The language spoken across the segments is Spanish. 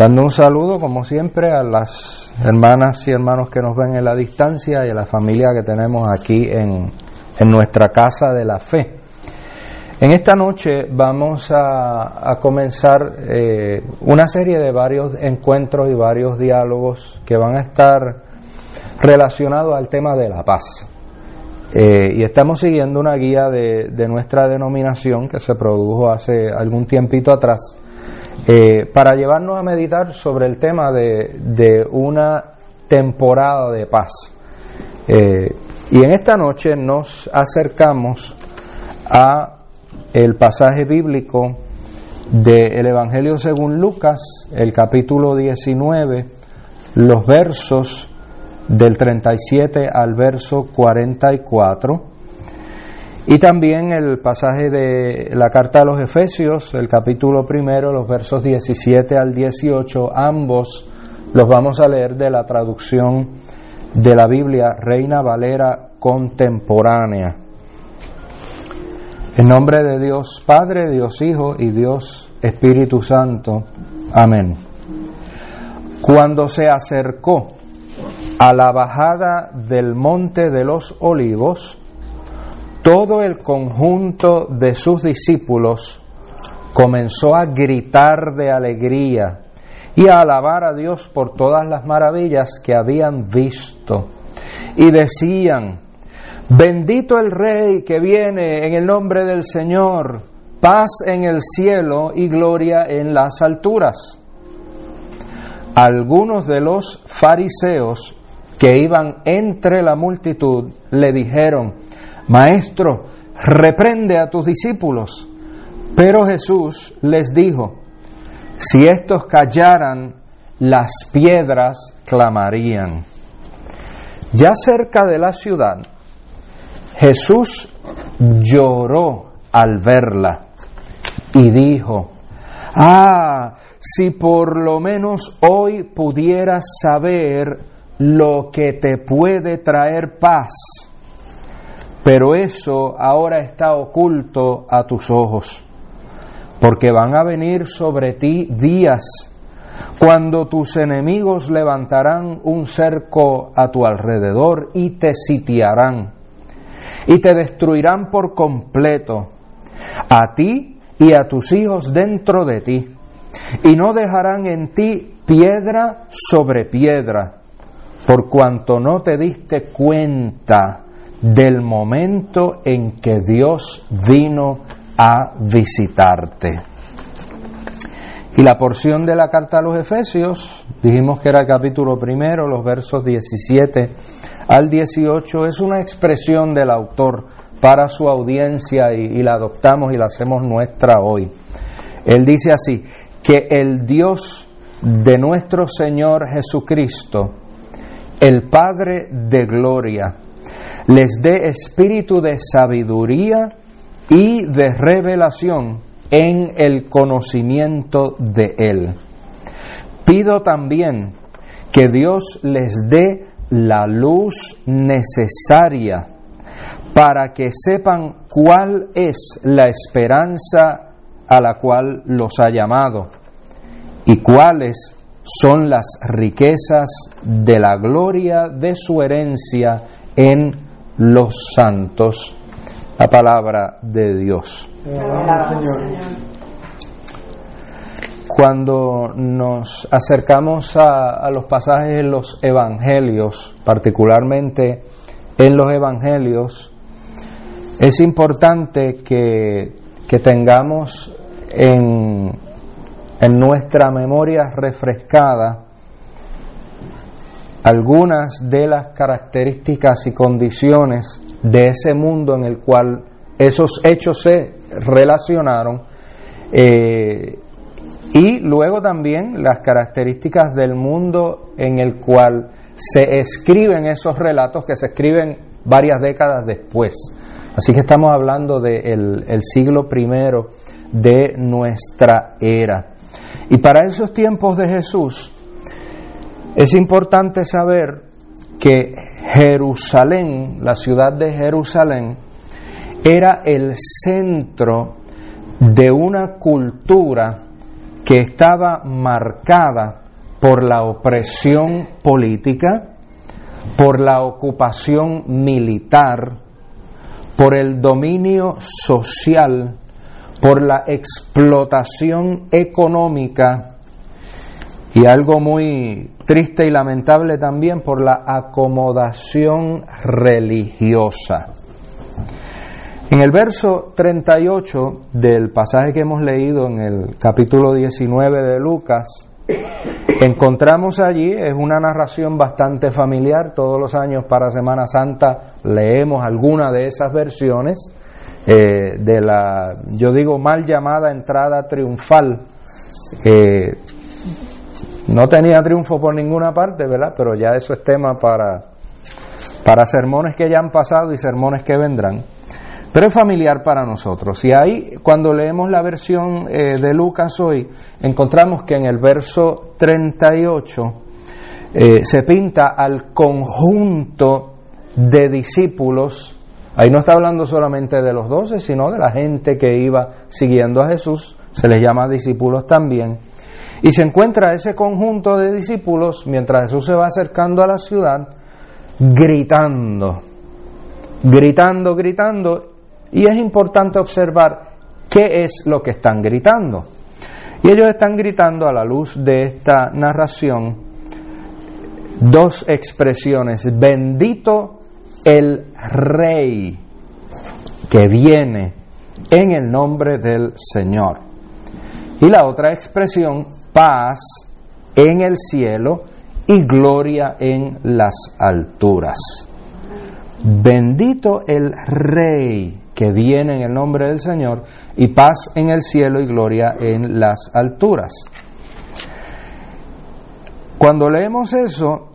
Dando un saludo, como siempre, a las hermanas y hermanos que nos ven en la distancia y a la familia que tenemos aquí en, en nuestra casa de la fe. En esta noche vamos a, comenzar eh, una serie de varios encuentros y varios diálogos que van a estar relacionados al tema de la paz. Eh, y estamos siguiendo una guía de, de nuestra denominación que se produjo hace algún tiempito atrás eh, para llevarnos a meditar sobre el tema de, una temporada de paz. Eh, y en esta noche nos acercamos a el pasaje bíblico del Evangelio según Lucas, el capítulo 19, los versos del 37 al verso 44 y también el pasaje de la carta a los Efesios, el capítulo primero, los versos 17 al 18, ambos los vamos a leer de la traducción de la Biblia Reina Valera contemporánea. En nombre de Dios Padre, Dios Hijo y Dios Espíritu Santo. Amén. Cuando se acercó a la bajada del monte de los olivos, todo el conjunto de sus discípulos comenzó a gritar de alegría y a alabar a Dios por todas las maravillas que habían visto. Y decían, bendito el Rey que viene en el nombre del Señor, paz en el cielo y gloria en las alturas. Algunos de los fariseos que iban entre la multitud le dijeron, Maestro, reprende a tus discípulos. Pero Jesús les dijo, si estos callaran, las piedras clamarían. Ya cerca de la ciudad, Jesús lloró al verla y dijo, ah, si por lo menos hoy pudieras saber lo que te puede traer paz pero eso ahora está oculto a tus ojos, porque van a venir sobre ti días cuando tus enemigos levantarán un cerco a tu alrededor y te sitiarán y te destruirán por completo, a ti y a tus hijos dentro de ti, y no dejarán en ti piedra sobre piedra, por cuanto no te diste cuenta del momento en que Dios vino a visitarte. Y la porción de la carta a los Efesios, dijimos que era el capítulo primero, los versos 17 al 18, es una expresión del autor para su audiencia y, y la adoptamos y la hacemos nuestra hoy. Él dice así, que el Dios de nuestro Señor Jesucristo, el Padre de Gloria, les dé espíritu de sabiduría y de revelación en el conocimiento de Él. Pido también que Dios les dé la luz necesaria para que sepan cuál es la esperanza a la cual los ha llamado y cuáles son las riquezas de la gloria de su herencia en los santos, la palabra de Dios. Cuando nos acercamos a, los pasajes en los evangelios, particularmente en los evangelios, es importante que, que tengamos en, en nuestra memoria refrescada algunas de las características y condiciones de ese mundo en el cual esos hechos se relacionaron eh, y luego también las características del mundo en el cual se escriben esos relatos que se escriben varias décadas después. Así que estamos hablando del el siglo primero de nuestra era. Y para esos tiempos de Jesús, es importante saber que Jerusalén, la ciudad de Jerusalén, era el centro de una cultura que estaba marcada por la opresión política, por la ocupación militar, por el dominio social, por la explotación económica y algo muy triste y lamentable también por la acomodación religiosa. En el verso 38 del pasaje que hemos leído en el capítulo 19 de Lucas, encontramos allí, es una narración bastante familiar, todos los años para Semana Santa leemos alguna de esas versiones eh, de la, yo digo, mal llamada entrada triunfal. No tenía triunfo por ninguna parte, ¿verdad? Pero ya eso es tema para, para sermones que ya han pasado y sermones que vendrán pero es familiar para nosotros. Y ahí, cuando leemos la versión eh, de Lucas hoy, encontramos que en el verso 38 eh, se pinta al conjunto de discípulos, ahí no está hablando solamente de los doce, sino de la gente que iba siguiendo a Jesús, se les llama discípulos también, y se encuentra ese conjunto de discípulos mientras Jesús se va acercando a la ciudad, gritando, gritando, gritando, y es importante observar qué es lo que están gritando. Y ellos están gritando a la luz de esta narración dos expresiones. Bendito el rey que viene en el nombre del Señor. Y la otra expresión, paz en el cielo y gloria en las alturas. Bendito el rey que viene en el nombre del Señor, y paz en el cielo y gloria en las alturas. Cuando leemos eso,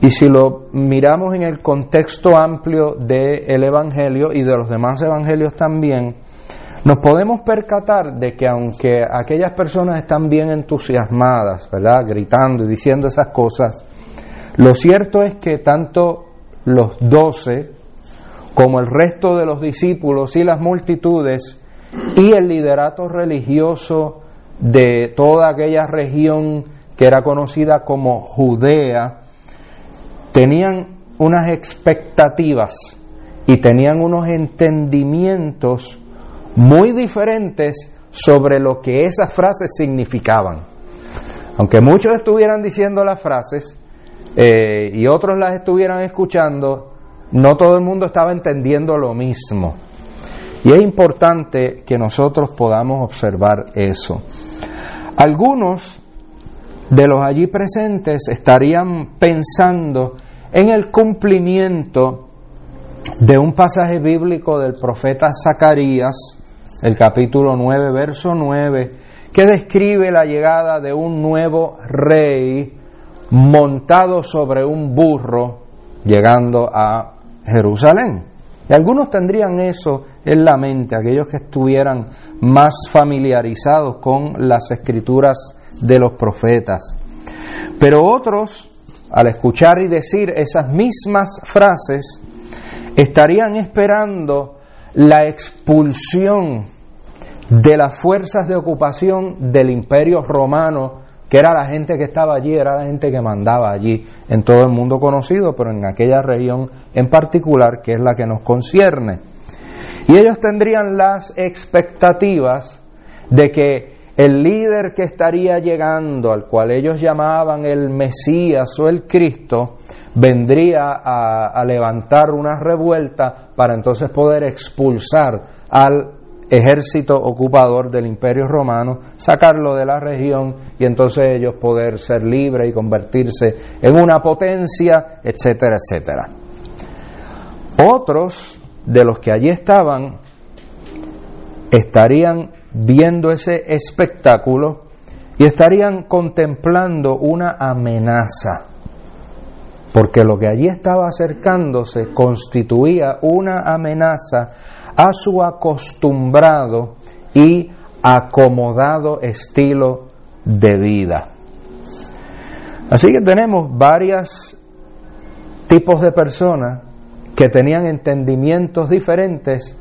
y si lo miramos en el contexto amplio del Evangelio y de los demás Evangelios también, nos podemos percatar de que aunque aquellas personas están bien entusiasmadas, ¿verdad? Gritando y diciendo esas cosas, lo cierto es que tanto los doce como el resto de los discípulos y las multitudes y el liderato religioso de toda aquella región que era conocida como Judea, tenían unas expectativas y tenían unos entendimientos muy diferentes sobre lo que esas frases significaban. Aunque muchos estuvieran diciendo las frases eh, y otros las estuvieran escuchando, no todo el mundo estaba entendiendo lo mismo. Y es importante que nosotros podamos observar eso. Algunos de los allí presentes estarían pensando en el cumplimiento de un pasaje bíblico del profeta Zacarías, el capítulo 9, verso 9, que describe la llegada de un nuevo rey montado sobre un burro, llegando a Jerusalén. Y algunos tendrían eso en la mente, aquellos que estuvieran más familiarizados con las escrituras de los profetas. Pero otros, al escuchar y decir esas mismas frases, estarían esperando la expulsión de las fuerzas de ocupación del imperio romano que era la gente que estaba allí, era la gente que mandaba allí en todo el mundo conocido, pero en aquella región en particular que es la que nos concierne. Y ellos tendrían las expectativas de que el líder que estaría llegando, al cual ellos llamaban el Mesías o el Cristo, vendría a, levantar una revuelta para entonces poder expulsar al ejército ocupador del imperio romano, sacarlo de la región y entonces ellos poder ser libres y convertirse en una potencia, etcétera, etcétera. Otros de los que allí estaban estarían viendo ese espectáculo y estarían contemplando una amenaza, porque lo que allí estaba acercándose constituía una amenaza a su acostumbrado y acomodado estilo de vida. Así que tenemos varios tipos de personas que tenían entendimientos diferentes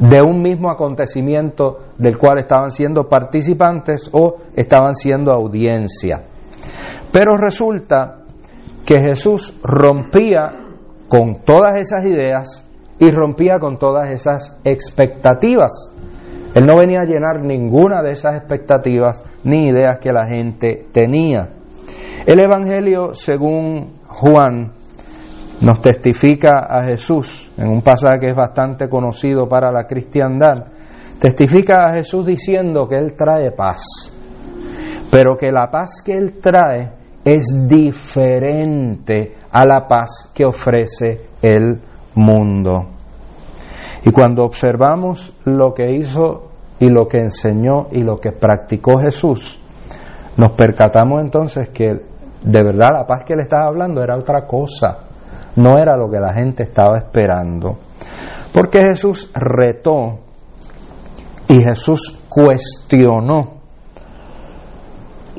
de un mismo acontecimiento del cual estaban siendo participantes o estaban siendo audiencia. Pero resulta que Jesús rompía con todas esas ideas y rompía con todas esas expectativas. Él no venía a llenar ninguna de esas expectativas ni ideas que la gente tenía. El Evangelio, según Juan, nos testifica a Jesús, en un pasaje que es bastante conocido para la cristiandad, testifica a Jesús diciendo que Él trae paz, pero que la paz que Él trae es diferente a la paz que ofrece el mundo. Y cuando observamos lo que hizo y lo que enseñó y lo que practicó Jesús, nos percatamos entonces que de verdad la paz que él estaba hablando era otra cosa, no era lo que la gente estaba esperando. Porque Jesús retó y Jesús cuestionó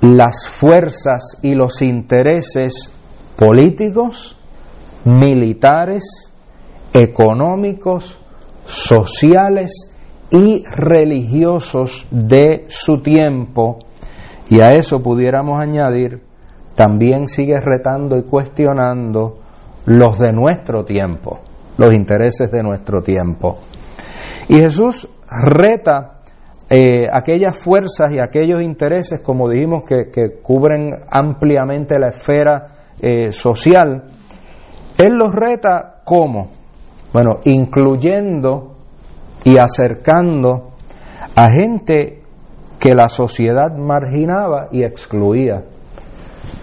las fuerzas y los intereses políticos, militares, económicos, sociales y religiosos de su tiempo. Y a eso pudiéramos añadir, también sigue retando y cuestionando los de nuestro tiempo, los intereses de nuestro tiempo. Y Jesús reta eh, aquellas fuerzas y aquellos intereses, como dijimos, que, cubren ampliamente la esfera eh, social. Él los reta ¿cómo? Bueno, incluyendo y acercando a gente que la sociedad marginaba y excluía.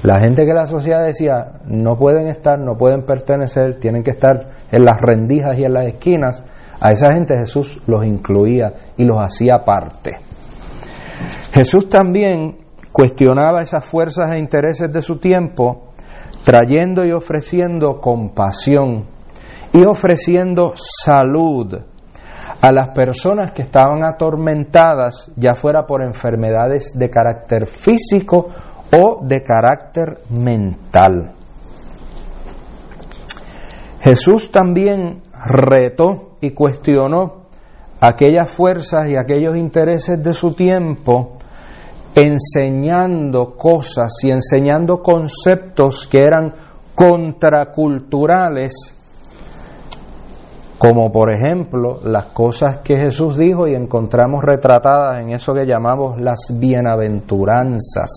La gente que la sociedad decía no pueden estar, no pueden pertenecer, tienen que estar en las rendijas y en las esquinas, a esa gente Jesús los incluía y los hacía parte. Jesús también cuestionaba esas fuerzas e intereses de su tiempo, trayendo y ofreciendo compasión y ofreciendo salud a las personas que estaban atormentadas, ya fuera por enfermedades de carácter físico o de carácter mental. Jesús también retó y cuestionó aquellas fuerzas y aquellos intereses de su tiempo, enseñando cosas y enseñando conceptos que eran contraculturales como por ejemplo las cosas que Jesús dijo y encontramos retratadas en eso que llamamos las bienaventuranzas.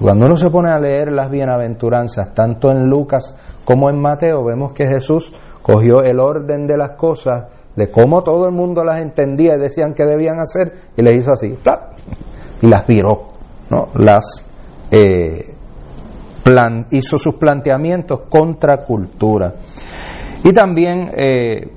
Cuando uno se pone a leer las bienaventuranzas, tanto en Lucas como en Mateo, vemos que Jesús cogió el orden de las cosas, de cómo todo el mundo las entendía y decían que debían hacer, y les hizo así, y las viró, ¿no? las eh, hizo sus planteamientos contra cultura. Y también eh,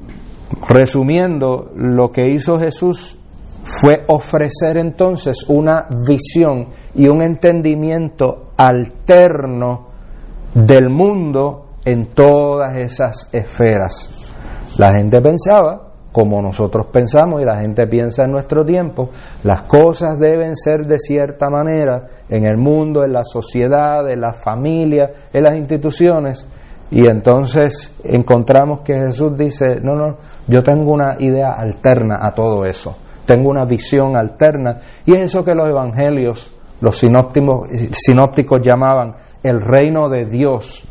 Resumiendo, lo que hizo Jesús fue ofrecer entonces una visión y un entendimiento alterno del mundo en todas esas esferas. La gente pensaba como nosotros pensamos y la gente piensa en nuestro tiempo, las cosas deben ser de cierta manera en el mundo, en la sociedad, en la familia, en las instituciones, y entonces encontramos que Jesús dice, no, no, yo tengo una idea alterna a todo eso, tengo una visión alterna. Y es eso que los evangelios, los sinópticos, llamaban el reino de Dios.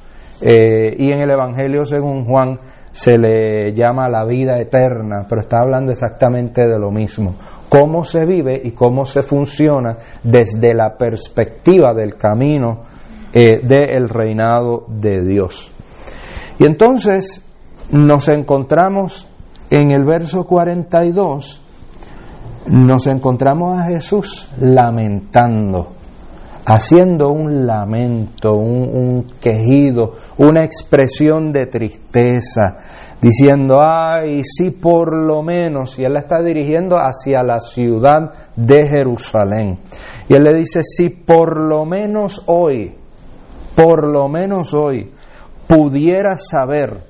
Eh, y en el Evangelio, según Juan, se le llama la vida eterna, pero está hablando exactamente de lo mismo. Cómo se vive y cómo se funciona desde la perspectiva del camino eh, del reinado de Dios. Y entonces nos encontramos en el verso 42, nos encontramos a Jesús lamentando, haciendo un lamento, un, quejido, una expresión de tristeza, diciendo, ay, si por lo menos, y él la está dirigiendo hacia la ciudad de Jerusalén. Y él le dice, si por lo menos hoy, por lo menos hoy, pudiera saber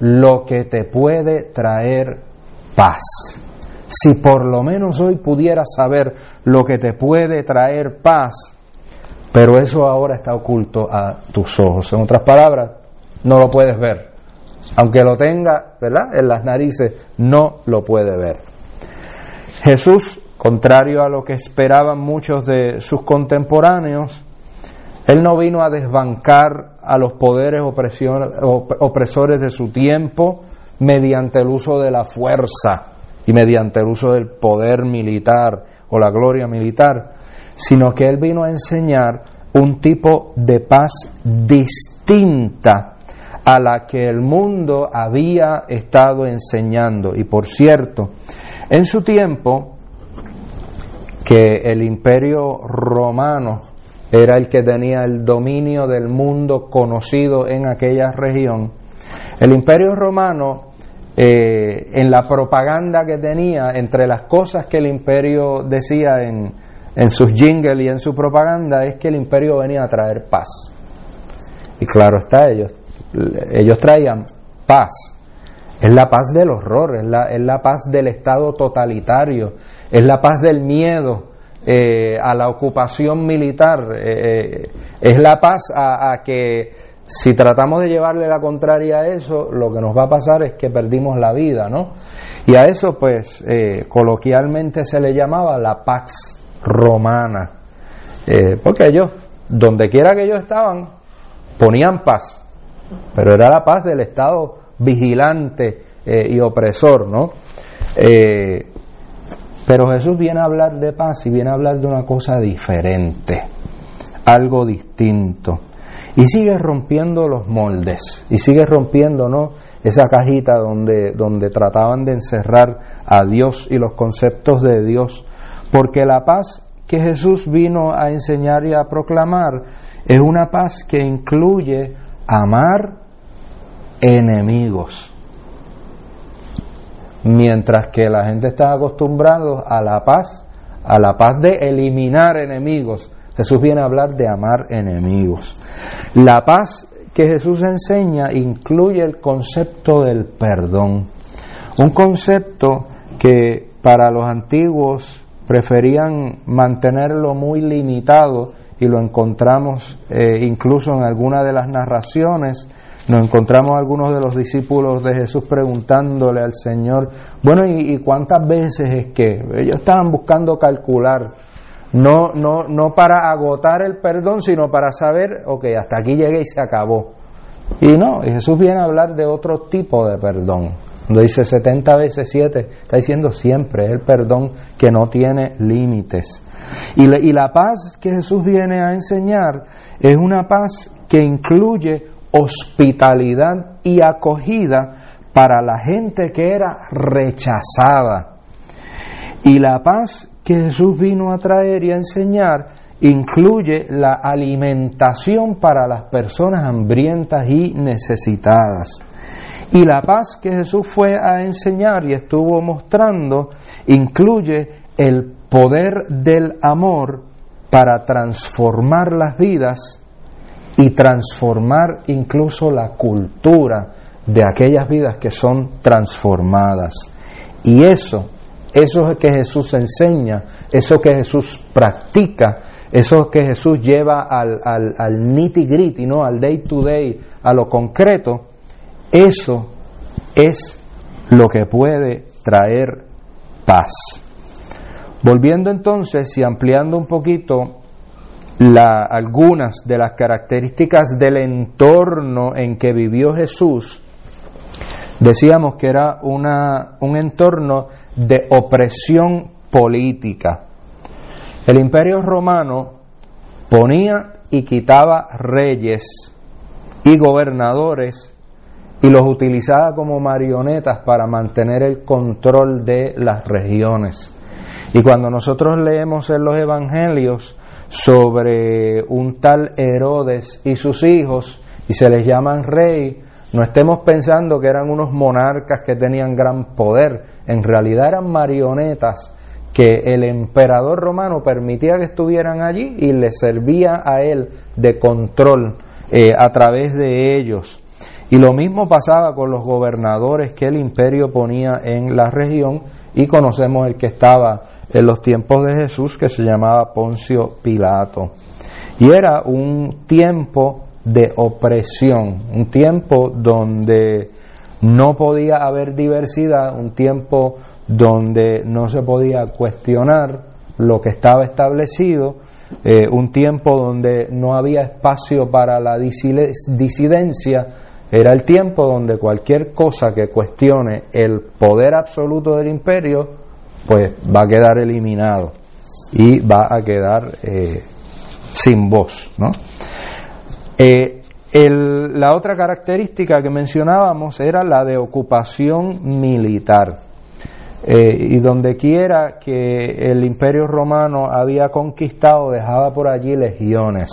lo que te puede traer paz. Si por lo menos hoy pudiera saber lo que te puede traer paz, pero eso ahora está oculto a tus ojos. En otras palabras, no lo puedes ver. Aunque lo tenga, ¿verdad? En las narices, no lo puede ver. Jesús, contrario a lo que esperaban muchos de sus contemporáneos, él no vino a desbancar a los poderes opresores de su tiempo mediante el uso de la fuerza y mediante el uso del poder militar o la gloria militar, sino que él vino a enseñar un tipo de paz distinta a la que el mundo había estado enseñando. Y por cierto, en su tiempo, que el imperio romano era el que tenía el dominio del mundo conocido en aquella región, el imperio romano, eh, en la propaganda que tenía, entre las cosas que el imperio decía en, en sus jingles y en su propaganda, es que el imperio venía a traer paz. Y claro está, ellos, ellos traían paz. Es la paz del horror, es la, es la paz del Estado totalitario, es la paz del miedo, eh, a la ocupación militar, eh, eh, es la paz a, que si tratamos de llevarle la contraria a eso, lo que nos va a pasar es que perdimos la vida, ¿no? Y a eso, pues, coloquialmente se le llamaba la pax romana, porque ellos, donde quiera que ellos estaban, ponían paz, pero era la paz del Estado vigilante y opresor, ¿no? Pero Jesús viene a hablar de paz y viene a hablar de una cosa diferente, algo distinto. Y sigue rompiendo los moldes, y sigue rompiendo ¿no? esa cajita donde, donde trataban de encerrar a Dios y los conceptos de Dios. Porque la paz que Jesús vino a enseñar y a proclamar es una paz que incluye amar enemigos mientras que la gente está acostumbrada a la paz, a la paz de eliminar enemigos. Jesús viene a hablar de amar enemigos. La paz que Jesús enseña incluye el concepto del perdón, un concepto que para los antiguos preferían mantenerlo muy limitado y lo encontramos eh, incluso en algunas de las narraciones nos encontramos algunos de los discípulos de Jesús preguntándole al Señor, bueno, ¿y, cuántas veces es que? Ellos estaban buscando calcular, no, no, no para agotar el perdón, sino para saber, ok, hasta aquí llegué y se acabó. Y no, y Jesús viene a hablar de otro tipo de perdón. Cuando dice 70 veces 7, está diciendo siempre, el perdón que no tiene límites. Y, y la paz que Jesús viene a enseñar es una paz que incluye hospitalidad y acogida para la gente que era rechazada. Y la paz que Jesús vino a traer y a enseñar incluye la alimentación para las personas hambrientas y necesitadas. Y la paz que Jesús fue a enseñar y estuvo mostrando incluye el poder del amor para transformar las vidas y transformar incluso la cultura de aquellas vidas que son transformadas. Y eso, eso que Jesús enseña, eso que Jesús practica, eso que Jesús lleva al, al, al nitty gritty, ¿no? al day to day, a lo concreto, eso es lo que puede traer paz. Volviendo entonces y ampliando un poquito algunas de las características del entorno en que vivió Jesús, decíamos que era una, un entorno de opresión política. El imperio romano ponía y quitaba reyes y gobernadores y los utilizaba como marionetas para mantener el control de las regiones. Y cuando nosotros leemos en los evangelios sobre un tal Herodes y sus hijos y se les llaman rey, no estemos pensando que eran unos monarcas que tenían gran poder, en realidad eran marionetas que el emperador romano permitía que estuvieran allí y les servía a él de control eh, a través de ellos. Y lo mismo pasaba con los gobernadores que el imperio ponía en la región y conocemos el que estaba en los tiempos de Jesús que se llamaba Poncio Pilato. Y era un tiempo de opresión, un tiempo donde no podía haber diversidad, un tiempo donde no se podía cuestionar lo que estaba establecido, eh, un tiempo donde no había espacio para la disidencia, era el tiempo donde cualquier cosa que cuestione el poder absoluto del imperio, pues va a quedar eliminado y va a quedar eh, sin voz. ¿no? Eh, la otra característica que mencionábamos era la de ocupación militar. Eh, y donde quiera que el imperio romano había conquistado, dejaba por allí legiones.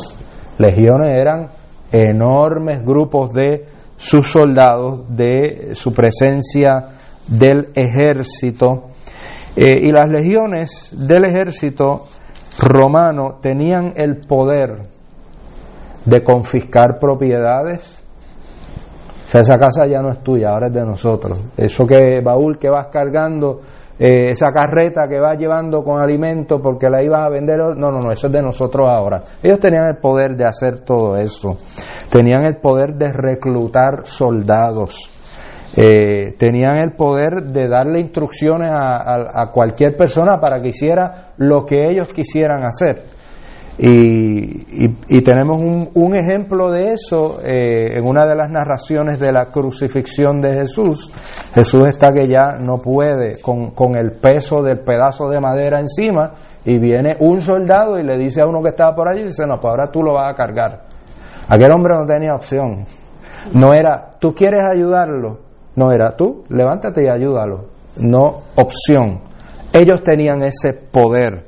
Legiones eran enormes grupos de sus soldados, de su presencia del ejército. Eh, y las legiones del ejército romano tenían el poder de confiscar propiedades. Esa casa ya no es tuya, ahora es de nosotros. Eso que baúl que vas cargando, eh, esa carreta que vas llevando con alimento porque la ibas a vender, no, no, no, eso es de nosotros ahora. Ellos tenían el poder de hacer todo eso. Tenían el poder de reclutar soldados. Eh, tenían el poder de darle instrucciones a cualquier persona para que hiciera lo que ellos quisieran hacer. Y, tenemos un, ejemplo de eso eh, en una de las narraciones de la crucifixión de Jesús. Jesús está que ya no puede con, con, el peso del pedazo de madera encima y viene un soldado y le dice a uno que estaba por allí, dice, no, pues ahora tú lo vas a cargar. Aquel hombre no tenía opción. No era, tú quieres ayudarlo. No era, tú, levántate y ayúdalo. No opción. Ellos tenían ese poder.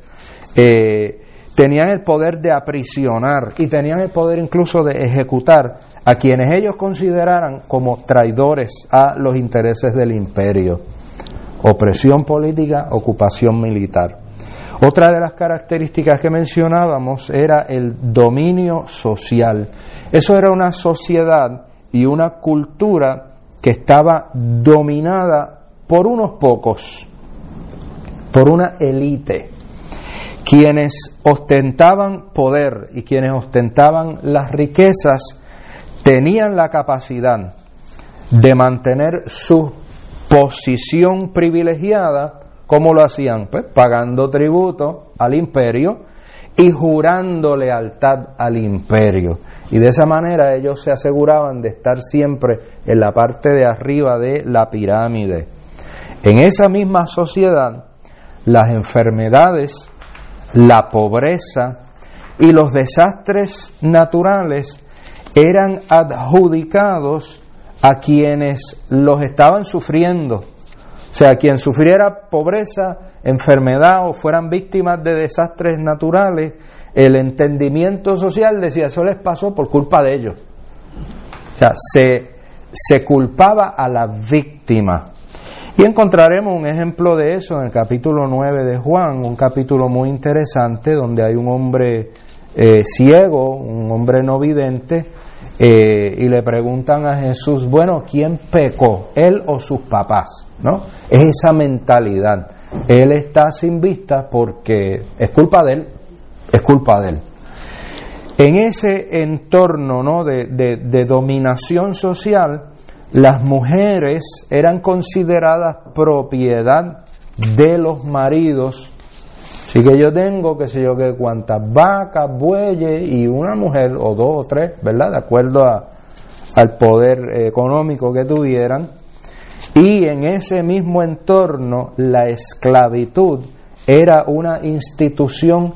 Eh, tenían el poder de aprisionar y tenían el poder incluso de ejecutar a quienes ellos consideraran como traidores a los intereses del imperio. Opresión política, ocupación militar. Otra de las características que mencionábamos era el dominio social. Eso era una sociedad y una cultura que estaba dominada por unos pocos, por una élite quienes ostentaban poder y quienes ostentaban las riquezas tenían la capacidad de mantener su posición privilegiada, ¿cómo lo hacían? Pues pagando tributo al imperio y jurando lealtad al imperio. Y de esa manera ellos se aseguraban de estar siempre en la parte de arriba de la pirámide. En esa misma sociedad, las enfermedades la pobreza y los desastres naturales eran adjudicados a quienes los estaban sufriendo. O sea, quien sufriera pobreza, enfermedad o fueran víctimas de desastres naturales, el entendimiento social decía, eso les pasó por culpa de ellos. O sea, se, se culpaba a la víctima. Y encontraremos un ejemplo de eso en el capítulo 9 de Juan, un capítulo muy interesante donde hay un hombre eh, ciego, un hombre no vidente, eh, y le preguntan a Jesús, bueno, ¿quién pecó? ¿Él o sus papás? ¿No? Es esa mentalidad. Él está sin vista porque es culpa de él, es culpa de él. En ese entorno ¿no? de, de dominación social, las mujeres eran consideradas propiedad de los maridos. Así que yo tengo, que sé yo, que cuantas vacas, bueyes y una mujer, o dos o tres, ¿verdad? De acuerdo al poder económico que tuvieran. Y en ese mismo entorno, la esclavitud era una institución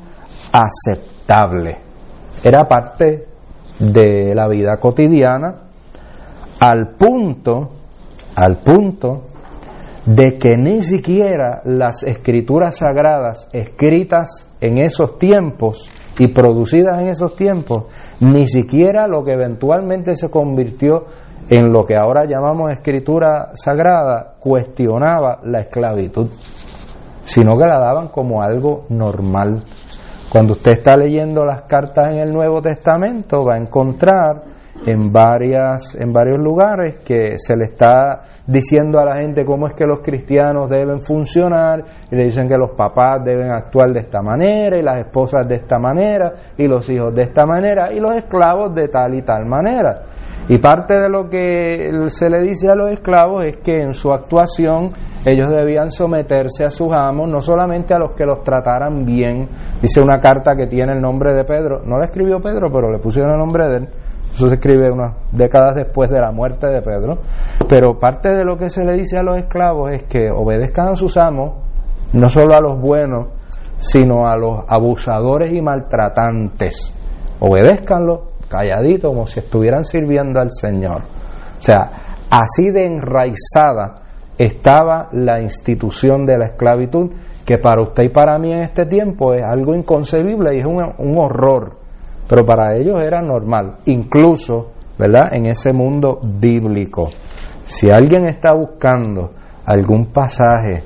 aceptable. Era parte de la vida cotidiana al punto, al punto de que ni siquiera las escrituras sagradas escritas en esos tiempos y producidas en esos tiempos, ni siquiera lo que eventualmente se convirtió en lo que ahora llamamos escritura sagrada, cuestionaba la esclavitud, sino que la daban como algo normal. Cuando usted está leyendo las cartas en el Nuevo Testamento, va a encontrar en, varias, en varios lugares que se le está diciendo a la gente cómo es que los cristianos deben funcionar y le dicen que los papás deben actuar de esta manera y las esposas de esta manera y los hijos de esta manera y los esclavos de tal y tal manera. Y parte de lo que se le dice a los esclavos es que en su actuación ellos debían someterse a sus amos, no solamente a los que los trataran bien. Dice una carta que tiene el nombre de Pedro, no la escribió Pedro, pero le pusieron el nombre de él. Eso se escribe unas décadas después de la muerte de Pedro. Pero parte de lo que se le dice a los esclavos es que obedezcan a sus amos, no solo a los buenos, sino a los abusadores y maltratantes. Obedézcanlo calladito, como si estuvieran sirviendo al Señor. O sea, así de enraizada estaba la institución de la esclavitud, que para usted y para mí en este tiempo es algo inconcebible y es un, un horror, pero para ellos era normal, incluso, ¿verdad?, en ese mundo bíblico. Si alguien está buscando algún pasaje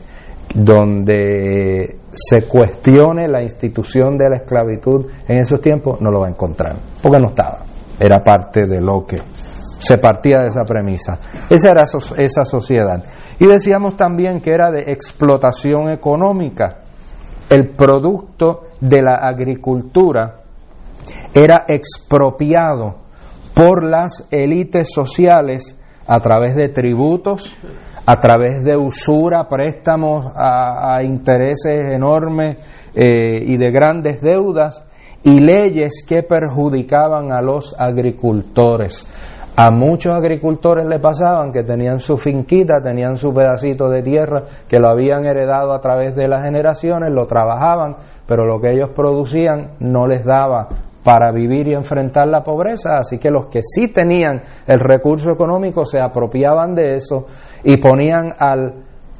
donde se cuestione la institución de la esclavitud en esos tiempos, no lo va a encontrar, porque no estaba, era parte de lo que se partía de esa premisa. Esa era esa sociedad. Y decíamos también que era de explotación económica. El producto de la agricultura era expropiado por las élites sociales a través de tributos, a través de usura, préstamos a, intereses enormes eh, y de grandes deudas y leyes que perjudicaban a los agricultores. A muchos agricultores le pasaban que tenían su finquita, tenían su pedacito de tierra que lo habían heredado a través de las generaciones, lo trabajaban, pero lo que ellos producían no les daba para vivir y enfrentar la pobreza, así que los que sí tenían el recurso económico se apropiaban de eso y ponían al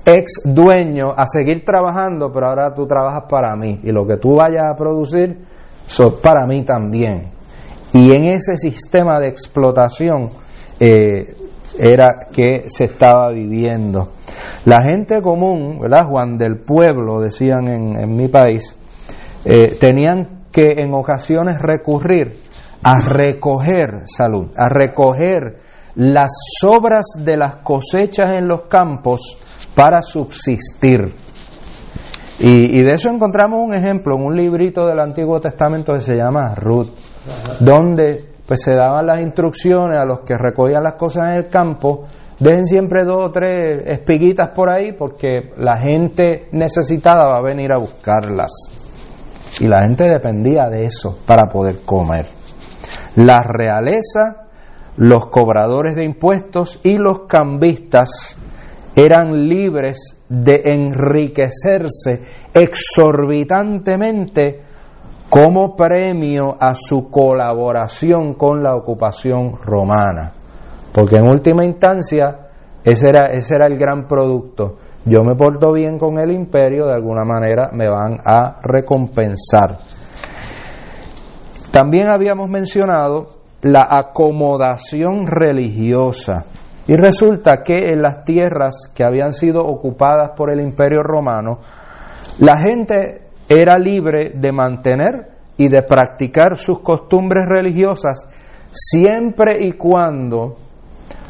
ex dueño a seguir trabajando, pero ahora tú trabajas para mí y lo que tú vayas a producir son para mí también. Y en ese sistema de explotación eh, era que se estaba viviendo. La gente común, ¿verdad? Juan del pueblo, decían en, mi país, eh, tenían que en ocasiones recurrir a recoger salud, a recoger las sobras de las cosechas en los campos para subsistir. Y, de eso encontramos un ejemplo en un librito del Antiguo Testamento que se llama Ruth, donde pues se daban las instrucciones a los que recogían las cosas en el campo, dejen siempre dos o tres espiguitas por ahí porque la gente necesitada va a venir a buscarlas. Y la gente dependía de eso para poder comer. La realeza, los cobradores de impuestos y los cambistas eran libres de enriquecerse exorbitantemente como premio a su colaboración con la ocupación romana. Porque en última instancia ese era, ese era el gran producto yo me porto bien con el imperio, de alguna manera me van a recompensar. También habíamos mencionado la acomodación religiosa. Y resulta que en las tierras que habían sido ocupadas por el imperio romano, la gente era libre de mantener y de practicar sus costumbres religiosas siempre y cuando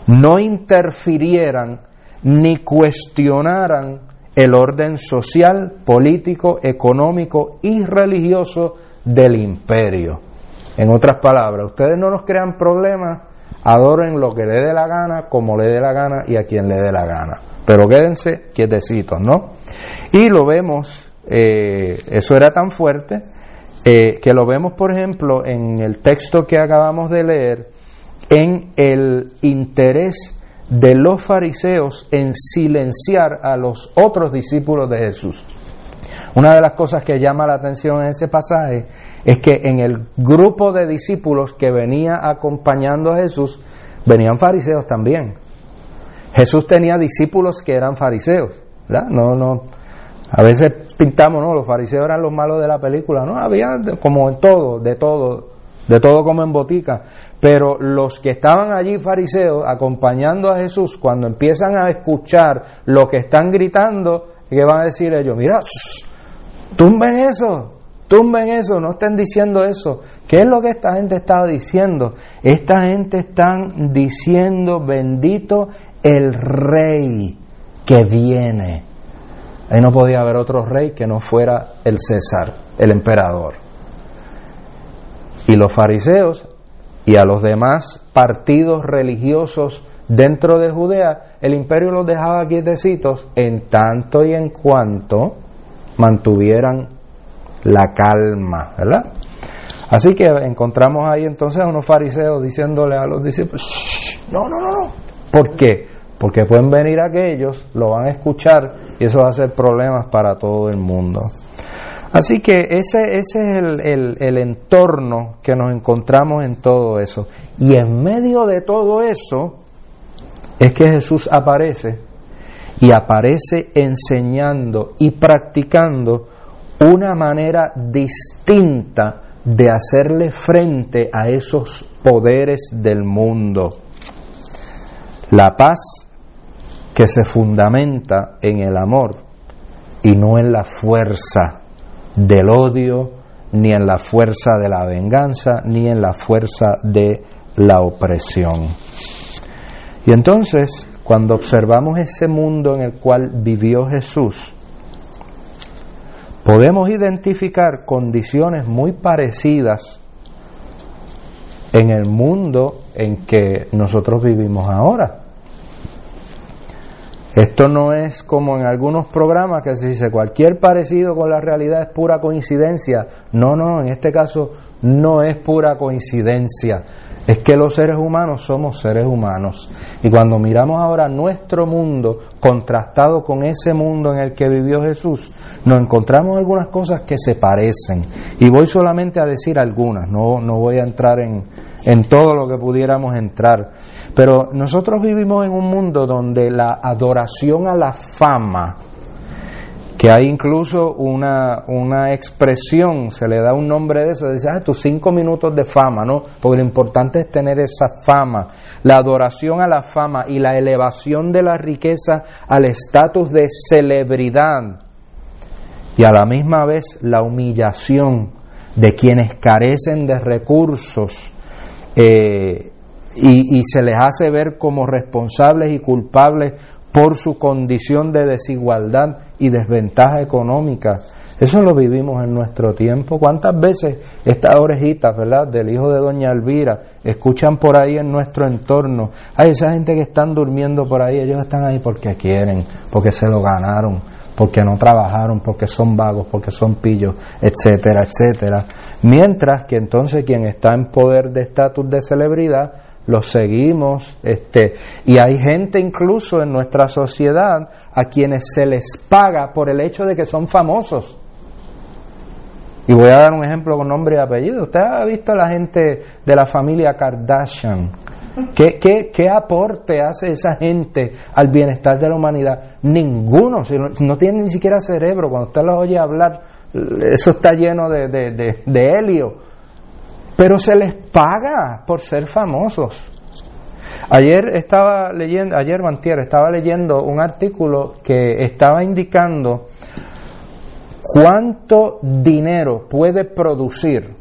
no interfirieran ni cuestionaran el orden social, político, económico y religioso del imperio. En otras palabras, ustedes no nos crean problemas, adoren lo que le dé la gana, como le dé la gana y a quien le dé la gana. Pero quédense quietecitos, ¿no? Y lo vemos, eh, eso era tan fuerte, eh, que lo vemos, por ejemplo, en el texto que acabamos de leer, en el interés de los fariseos en silenciar a los otros discípulos de Jesús. Una de las cosas que llama la atención en ese pasaje es que en el grupo de discípulos que venía acompañando a Jesús, venían fariseos también. Jesús tenía discípulos que eran fariseos. No, no. A veces pintamos, ¿no? Los fariseos eran los malos de la película, ¿no? Había como en todo, de todo, de todo como en botica. Pero los que estaban allí fariseos acompañando a Jesús, cuando empiezan a escuchar lo que están gritando, ¿qué van a decir ellos? Mira, tumben eso, tumben eso, no estén diciendo eso. ¿Qué es lo que esta gente estaba diciendo? Esta gente está diciendo, bendito el rey que viene. Ahí no podía haber otro rey que no fuera el César, el emperador. Y los fariseos y a los demás partidos religiosos dentro de Judea, el imperio los dejaba quietecitos en tanto y en cuanto mantuvieran la calma, ¿verdad? Así que encontramos ahí entonces a unos fariseos diciéndole a los discípulos, no, no, no, no. ¿Por qué? Porque pueden venir aquellos, lo van a escuchar y eso va a ser problemas para todo el mundo. Así que ese, es el entorno que nos encontramos en todo eso. Y en medio de todo eso es que Jesús aparece y aparece enseñando y practicando una manera distinta de hacerle frente a esos poderes del mundo. La paz que se fundamenta en el amor y no en la fuerza del odio, ni en la fuerza de la venganza, ni en la fuerza de la opresión. Y entonces, cuando observamos ese mundo en el cual vivió Jesús, podemos identificar condiciones muy parecidas en el mundo en que nosotros vivimos ahora. Esto no es como en algunos programas que se dice cualquier parecido con la realidad es pura coincidencia. No, no, en este caso no es pura coincidencia. Es que los seres humanos somos seres humanos. Y cuando miramos ahora nuestro mundo contrastado con ese mundo en el que vivió Jesús, nos encontramos algunas cosas que se parecen. Y voy solamente a decir algunas, no, no voy a entrar en, en todo lo que pudiéramos entrar. Pero nosotros vivimos en un mundo donde la adoración a la fama, que hay incluso una, una expresión, se le da un nombre de eso, dice, ah, tus cinco minutos de fama, ¿no? Porque lo importante es tener esa fama, la adoración a la fama y la elevación de la riqueza al estatus de celebridad y a la misma vez la humillación de quienes carecen de recursos eh, y, se les hace ver como responsables y culpables por su condición de desigualdad y desventaja económica. Eso lo vivimos en nuestro tiempo. ¿Cuántas veces estas orejitas, verdad, del hijo de doña Elvira, escuchan por ahí en nuestro entorno? Hay esa gente que están durmiendo por ahí, ellos están ahí porque quieren, porque se lo ganaron, porque no trabajaron, porque son vagos, porque son pillos, etcétera, etcétera. Mientras que entonces quien está en poder de estatus de celebridad los seguimos, este, y hay gente incluso en nuestra sociedad a quienes se les paga por el hecho de que son famosos. Y voy a dar un ejemplo con nombre y apellido. Usted ha visto a la gente de la familia Kardashian. ¿Qué, qué, qué aporte hace esa gente al bienestar de la humanidad? Ninguno. No, no tienen ni siquiera cerebro. Cuando usted los oye hablar, eso está lleno de, de, de helio pero se les paga por ser famosos. Ayer estaba leyendo, ayer Mantier estaba leyendo un artículo que estaba indicando cuánto dinero puede producir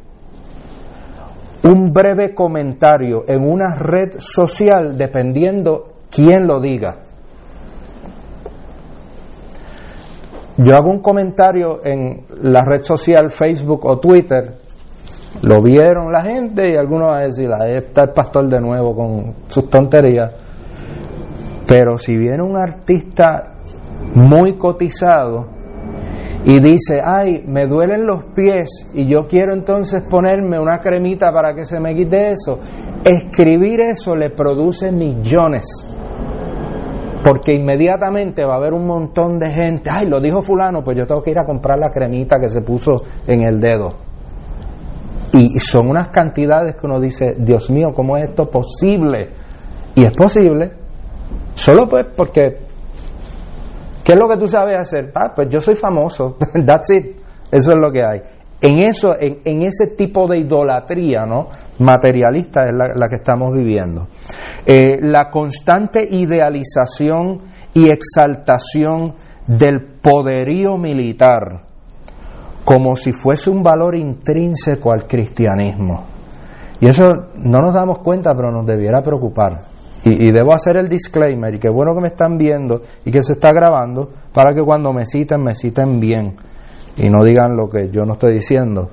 un breve comentario en una red social dependiendo quién lo diga. Yo hago un comentario en la red social Facebook o Twitter lo vieron la gente y algunos van a decir, ahí está el pastor de nuevo con sus tonterías. Pero si viene un artista muy cotizado y dice, ay, me duelen los pies y yo quiero entonces ponerme una cremita para que se me quite eso, escribir eso le produce millones. Porque inmediatamente va a haber un montón de gente, ay, lo dijo fulano, pues yo tengo que ir a comprar la cremita que se puso en el dedo. Y son unas cantidades que uno dice, Dios mío, ¿cómo es esto posible? Y es posible, solo pues porque, ¿qué es lo que tú sabes hacer? Ah, pues yo soy famoso, that's it, eso es lo que hay. En eso, en, ese tipo de idolatría, ¿no? Materialista es la, que estamos viviendo. Eh, la constante idealización y exaltación del poderío militar como si fuese un valor intrínseco al cristianismo. Y eso no nos damos cuenta, pero nos debiera preocupar. Y, debo hacer el disclaimer, y qué bueno que me están viendo y que se está grabando, para que cuando me citen, me citen bien y no digan lo que yo no estoy diciendo.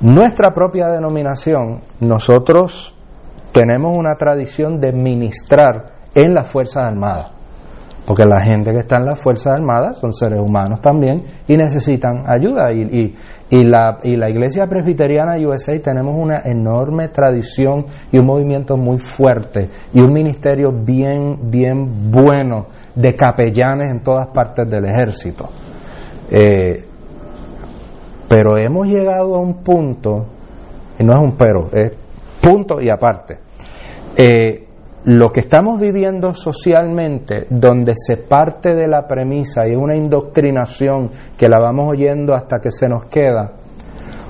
Nuestra propia denominación, nosotros tenemos una tradición de ministrar en las Fuerzas Armadas. Porque la gente que está en las Fuerzas Armadas son seres humanos también y necesitan ayuda. Y, y, la, y la Iglesia Presbiteriana USA tenemos una enorme tradición y un movimiento muy fuerte y un ministerio bien, bien bueno de capellanes en todas partes del ejército. Eh, pero hemos llegado a un punto, y no es un pero, es punto y aparte. Eh, lo que estamos viviendo socialmente, donde se parte de la premisa y una indoctrinación que la vamos oyendo hasta que se nos queda,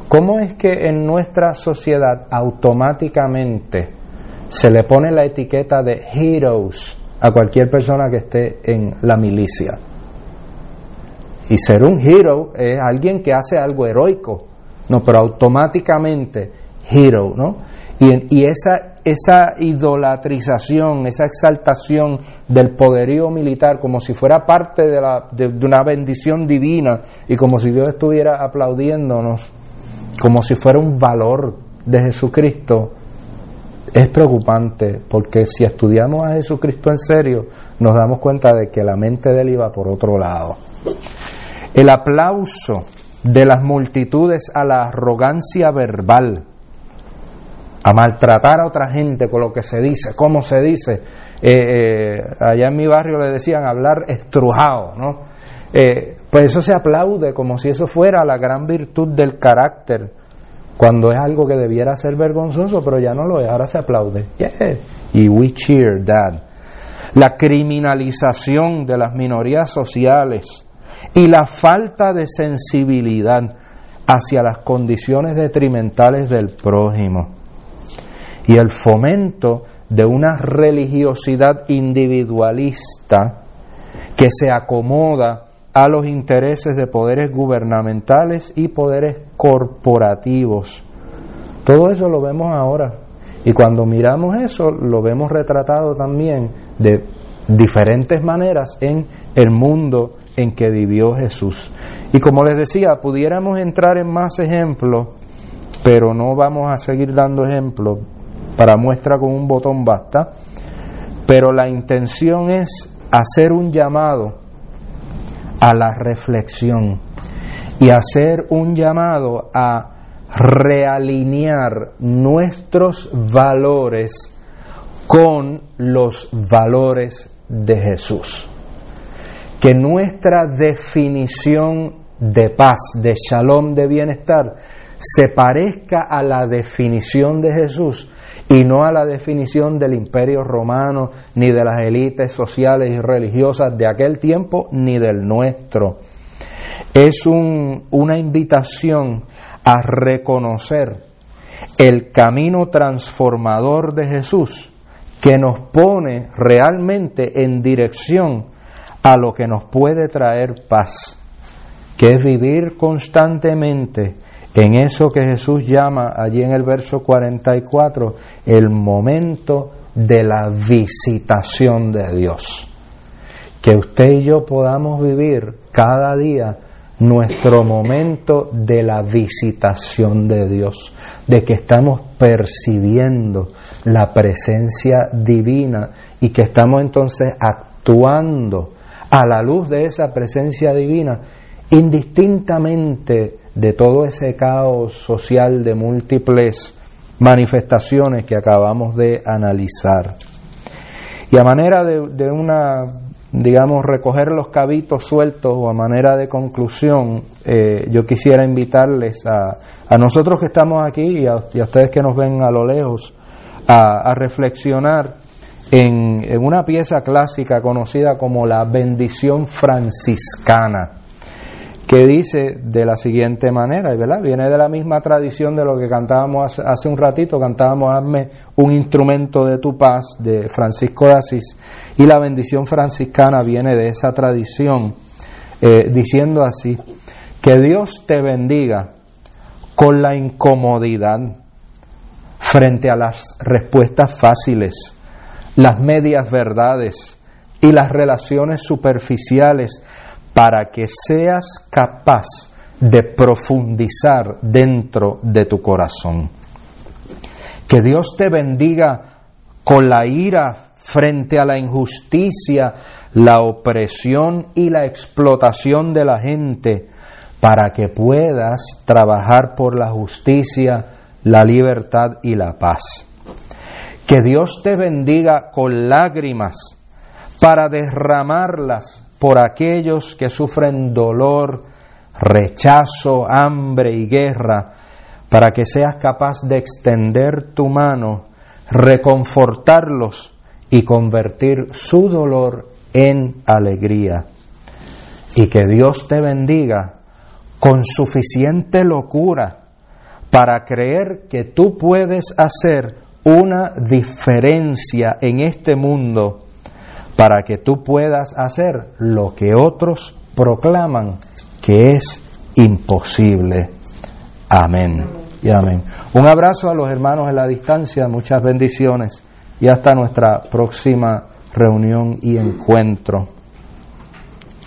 ¿cómo es que en nuestra sociedad automáticamente se le pone la etiqueta de heroes a cualquier persona que esté en la milicia? Y ser un hero es alguien que hace algo heroico, no, pero automáticamente hero, ¿no? Y, y esa esa idolatrización, esa exaltación del poderío militar como si fuera parte de, la, de, una bendición divina y como si Dios estuviera aplaudiéndonos, como si fuera un valor de Jesucristo, es preocupante porque si estudiamos a Jesucristo en serio, nos damos cuenta de que la mente de él iba por otro lado. El aplauso de las multitudes a la arrogancia verbal a maltratar a otra gente con lo que se dice, cómo se dice. Eh, eh, allá en mi barrio le decían hablar estrujado, ¿no? Eh, pues eso se aplaude como si eso fuera la gran virtud del carácter, cuando es algo que debiera ser vergonzoso, pero ya no lo es, ahora se aplaude. Y we cheer that. La criminalización de las minorías sociales y la falta de sensibilidad hacia las condiciones detrimentales del prójimo y el fomento de una religiosidad individualista que se acomoda a los intereses de poderes gubernamentales y poderes corporativos. Todo eso lo vemos ahora. Y cuando miramos eso, lo vemos retratado también de diferentes maneras en el mundo en que vivió Jesús. Y como les decía, pudiéramos entrar en más ejemplos, pero no vamos a seguir dando ejemplos para muestra con un botón basta, pero la intención es hacer un llamado a la reflexión y hacer un llamado a realinear nuestros valores con los valores de Jesús. Que nuestra definición de paz, de shalom, de bienestar, se parezca a la definición de Jesús y no a la definición del imperio romano, ni de las élites sociales y religiosas de aquel tiempo, ni del nuestro. Es una invitación a reconocer el camino transformador de Jesús que nos pone realmente en dirección a lo que nos puede traer paz, que es vivir constantemente en eso que Jesús llama allí en el verso 44 el momento de la visitación de Dios. Que usted y yo podamos vivir cada día nuestro momento de la visitación de Dios, de que estamos percibiendo la presencia divina y que estamos entonces actuando a la luz de esa presencia divina indistintamente de todo ese caos social de múltiples manifestaciones que acabamos de analizar. Y a manera de, una, digamos, recoger los cabitos sueltos o a manera de conclusión, eh, yo quisiera invitarles a, a, nosotros que estamos aquí y a, ustedes que nos ven a lo lejos, a, reflexionar en, en una pieza clásica conocida como la bendición franciscana que dice de la siguiente manera, ¿verdad? Viene de la misma tradición de lo que cantábamos hace, un ratito, cantábamos Hazme un instrumento de tu paz de Francisco de Asís, y la bendición franciscana viene de esa tradición, eh, diciendo así, que Dios te bendiga con la incomodidad frente a las respuestas fáciles, las medias verdades y las relaciones superficiales para que seas capaz de profundizar dentro de tu corazón. Que Dios te bendiga con la ira frente a la injusticia, la opresión y la explotación de la gente, para que puedas trabajar por la justicia, la libertad y la paz. Que Dios te bendiga con lágrimas para derramarlas por aquellos que sufren dolor, rechazo, hambre y guerra, para que seas capaz de extender tu mano, reconfortarlos y convertir su dolor en alegría. Y que Dios te bendiga con suficiente locura para creer que tú puedes hacer una diferencia en este mundo para que tú puedas hacer lo que otros proclaman que es imposible. Amén. Y amén. Un abrazo a los hermanos en la distancia, muchas bendiciones y hasta nuestra próxima reunión y encuentro.